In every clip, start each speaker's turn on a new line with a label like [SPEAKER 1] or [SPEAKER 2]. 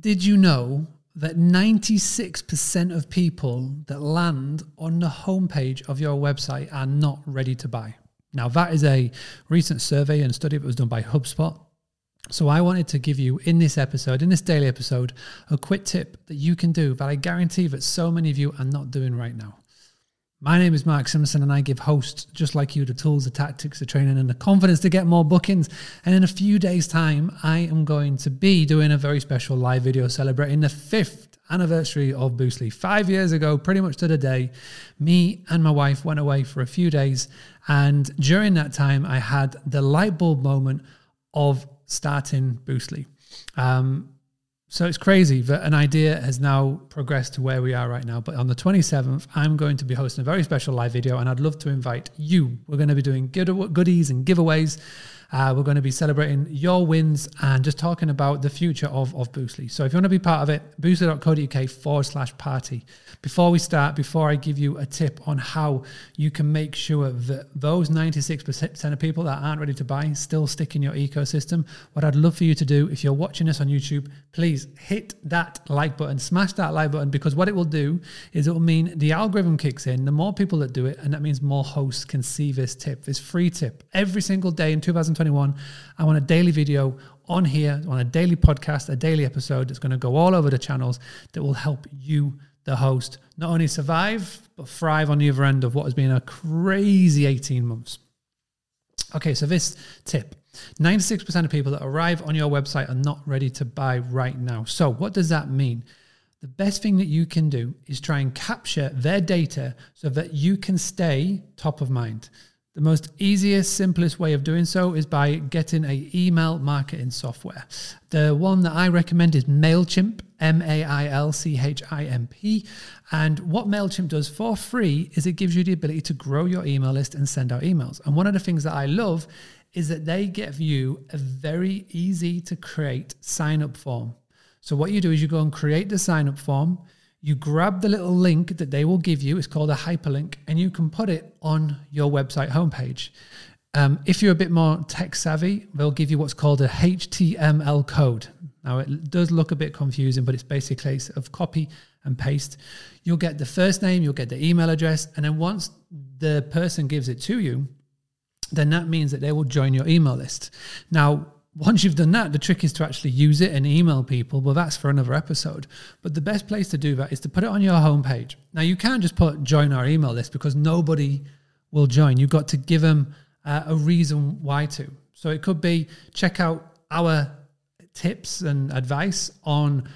[SPEAKER 1] Did you know that 96% of people that land on the homepage of your website are not ready to buy? Now, that is a recent survey and study that was done by HubSpot. So, I wanted to give you in this episode, in this daily episode, a quick tip that you can do that I guarantee that so many of you are not doing right now. My name is Mark Simpson, and I give hosts just like you the tools, the tactics, the training, and the confidence to get more bookings. And in a few days' time, I am going to be doing a very special live video celebrating the fifth anniversary of Boostly. Five years ago, pretty much to the day, me and my wife went away for a few days. And during that time, I had the light bulb moment of starting Boostly. Um, so it's crazy that an idea has now progressed to where we are right now. But on the 27th, I'm going to be hosting a very special live video, and I'd love to invite you. We're going to be doing goodies and giveaways uh, we're going to be celebrating your wins and just talking about the future of, of Boostly. So if you want to be part of it, boostly.co.uk forward slash party. Before we start, before I give you a tip on how you can make sure that those 96% of people that aren't ready to buy still stick in your ecosystem, what I'd love for you to do, if you're watching this on YouTube, please hit that like button, smash that like button, because what it will do is it will mean the algorithm kicks in, the more people that do it, and that means more hosts can see this tip, this free tip every single day in 2020 2021. I want a daily video on here, on a daily podcast, a daily episode that's going to go all over the channels that will help you, the host, not only survive, but thrive on the other end of what has been a crazy 18 months. Okay, so this tip 96% of people that arrive on your website are not ready to buy right now. So, what does that mean? The best thing that you can do is try and capture their data so that you can stay top of mind. The most easiest, simplest way of doing so is by getting a email marketing software. The one that I recommend is MailChimp, M-A-I-L-C-H-I-M-P. And what MailChimp does for free is it gives you the ability to grow your email list and send out emails. And one of the things that I love is that they give you a very easy to create sign up form. So what you do is you go and create the sign up form you grab the little link that they will give you, it's called a hyperlink, and you can put it on your website homepage. Um, if you're a bit more tech savvy, they'll give you what's called a HTML code. Now, it does look a bit confusing, but it's basically a case of copy and paste. You'll get the first name, you'll get the email address, and then once the person gives it to you, then that means that they will join your email list. Now, once you've done that, the trick is to actually use it and email people. But that's for another episode. But the best place to do that is to put it on your homepage. Now, you can't just put join our email list because nobody will join. You've got to give them uh, a reason why to. So it could be check out our tips and advice on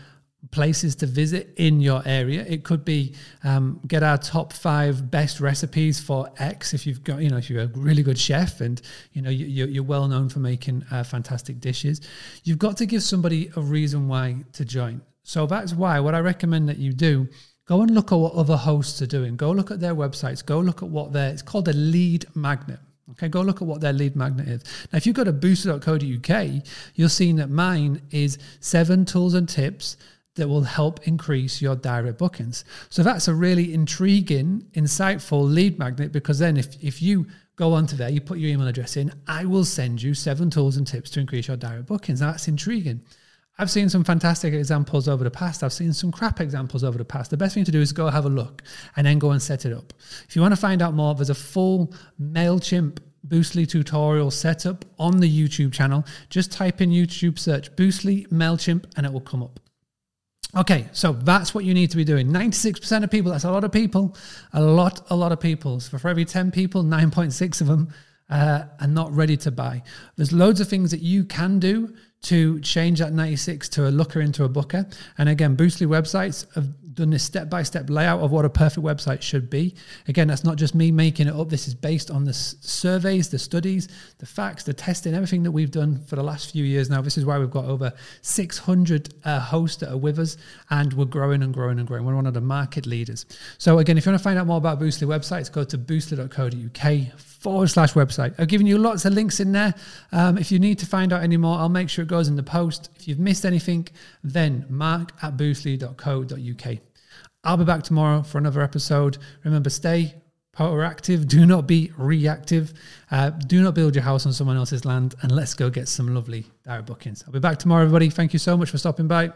[SPEAKER 1] places to visit in your area. It could be um, get our top five best recipes for X. If you've got, you know, if you're a really good chef and you know you, are well known for making uh, fantastic dishes, you've got to give somebody a reason why to join. So that's why what I recommend that you do. Go and look at what other hosts are doing. Go look at their websites. Go look at what they're. It's called a lead magnet. Okay, go look at what their lead magnet is. Now, if you've got a boostly.co.uk, you're seeing that mine is seven tools and tips that will help increase your direct bookings. So that's a really intriguing, insightful lead magnet because then if, if you go onto there, you put your email address in, I will send you seven tools and tips to increase your direct bookings. That's intriguing. I've seen some fantastic examples over the past. I've seen some crap examples over the past. The best thing to do is go have a look and then go and set it up. If you want to find out more, there's a full MailChimp Boostly tutorial setup on the YouTube channel. Just type in YouTube search Boostly MailChimp and it will come up. Okay, so that's what you need to be doing. 96% of people, that's a lot of people, a lot, a lot of people. So for every 10 people, 9.6 of them uh, are not ready to buy. There's loads of things that you can do to change that 96 to a looker into a booker. And again, Boostly websites have done this step by step layout of what a perfect website should be. Again, that's not just me making it up. This is based on the surveys, the studies, the facts, the testing, everything that we've done for the last few years now. This is why we've got over 600 uh, hosts that are with us and we're growing and growing and growing. We're one of the market leaders. So, again, if you want to find out more about Boostly websites, go to boostly.co.uk forward slash website. I've given you lots of links in there. Um, if you need to find out any more, I'll make sure it goes in the post. If you've missed anything, then mark at boostly.co.uk. I'll be back tomorrow for another episode. Remember, stay proactive. Do not be reactive. Uh, do not build your house on someone else's land. And let's go get some lovely direct bookings. I'll be back tomorrow, everybody. Thank you so much for stopping by.